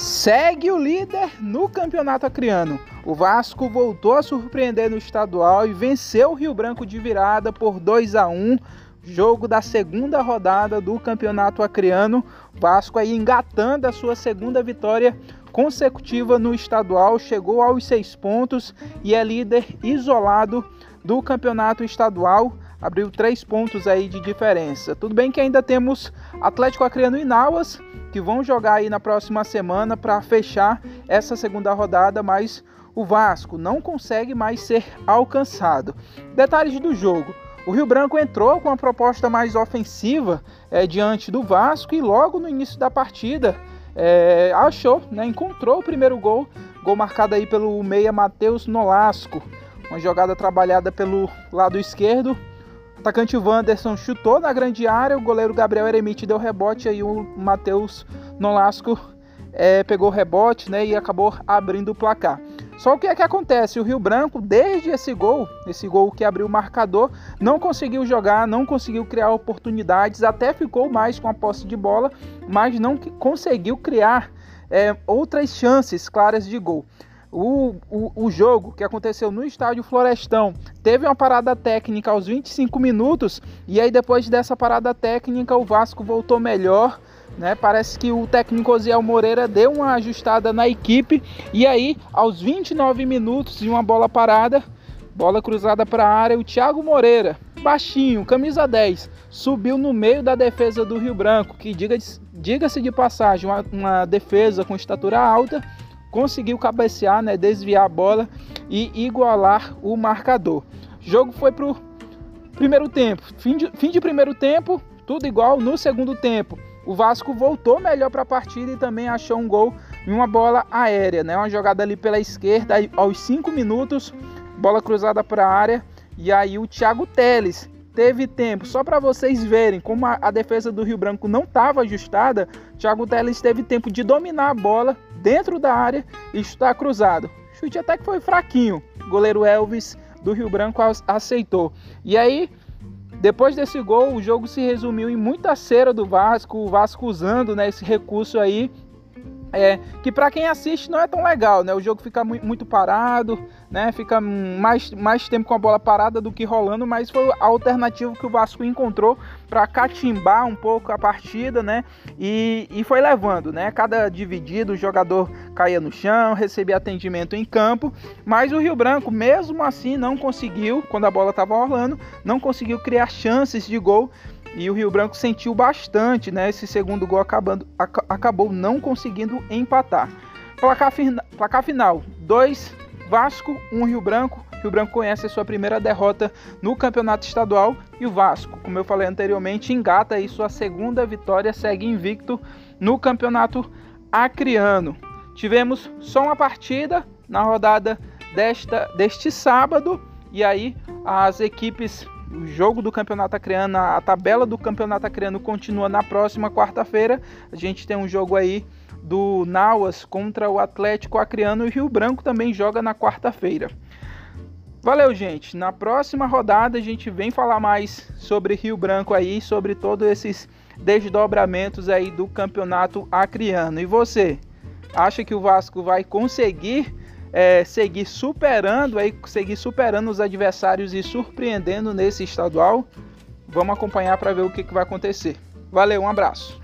Segue o líder no campeonato acriano. O Vasco voltou a surpreender no estadual e venceu o Rio Branco de virada por 2 a 1 jogo da segunda rodada do campeonato acriano. Vasco aí engatando a sua segunda vitória consecutiva no estadual, chegou aos seis pontos e é líder isolado do campeonato estadual. Abriu três pontos aí de diferença. Tudo bem que ainda temos Atlético Acreano e Nauas que vão jogar aí na próxima semana para fechar essa segunda rodada, mas o Vasco não consegue mais ser alcançado. Detalhes do jogo. O Rio Branco entrou com uma proposta mais ofensiva é, diante do Vasco e logo no início da partida é, achou, né, encontrou o primeiro gol, gol marcado aí pelo meia Matheus Nolasco. Uma jogada trabalhada pelo lado esquerdo, atacante Wanderson chutou na grande área, o goleiro Gabriel Eremite deu rebote, aí o Matheus Nolasco é, pegou o rebote né, e acabou abrindo o placar. Só o que é que acontece? O Rio Branco, desde esse gol, esse gol que abriu o marcador, não conseguiu jogar, não conseguiu criar oportunidades, até ficou mais com a posse de bola, mas não conseguiu criar é, outras chances claras de gol. O, o, o, jogo que aconteceu no estádio Florestão teve uma parada técnica aos 25 minutos e aí depois dessa parada técnica o Vasco voltou melhor. Né? Parece que o técnico Osiel Moreira deu uma ajustada na equipe e aí aos 29 minutos de uma bola parada, bola cruzada para a área, o Thiago Moreira, baixinho, camisa 10, subiu no meio da defesa do Rio Branco, que diga-se diga de passagem, uma, uma defesa com estatura alta conseguiu cabecear, né, desviar a bola e igualar o marcador. O jogo foi pro primeiro tempo, fim de, fim de primeiro tempo, tudo igual no segundo tempo. O Vasco voltou melhor para a partida e também achou um gol em uma bola aérea, né? Uma jogada ali pela esquerda aos 5 minutos, bola cruzada para a área e aí o Thiago Teles teve tempo, só para vocês verem como a, a, defesa do Rio Branco não estava ajustada, Thiago Teles teve tempo de dominar a bola dentro da área e chutar cruzado. Chute até que foi fraquinho. O goleiro Elvis do Rio Branco aceitou. E aí, depois desse gol, o jogo se resumiu em muita cera do Vasco, o Vasco usando né, esse recurso aí é, que para quem assiste não é tão legal, né? O jogo fica muito parado, né? Fica mais, mais tempo com a bola parada do que rolando, mas foi a alternativa que o Vasco encontrou para catimbar um pouco a partida, né? E, e foi levando, né? Cada dividido o jogador caía no chão, recebia atendimento em campo, mas o Rio Branco, mesmo assim, não conseguiu, quando a bola estava rolando, não conseguiu criar chances de gol e o Rio Branco sentiu bastante, né? Esse segundo gol acabando, ac acabou não conseguindo empatar. Placar, placar final: 2 Vasco, 1 um Rio Branco. Rio Branco conhece a sua primeira derrota no campeonato estadual e o Vasco, como eu falei anteriormente, engata aí sua segunda vitória, segue invicto no campeonato acriano. Tivemos só uma partida na rodada desta, deste sábado e aí as equipes o jogo do Campeonato Acreano, a tabela do Campeonato Acreano continua na próxima quarta-feira. A gente tem um jogo aí do Nauas contra o Atlético Acreano e o Rio Branco também joga na quarta-feira. Valeu, gente. Na próxima rodada a gente vem falar mais sobre Rio Branco aí, sobre todos esses desdobramentos aí do Campeonato Acreano. E você, acha que o Vasco vai conseguir é, seguir superando aí, seguir superando os adversários e surpreendendo nesse estadual. Vamos acompanhar para ver o que, que vai acontecer. Valeu, um abraço.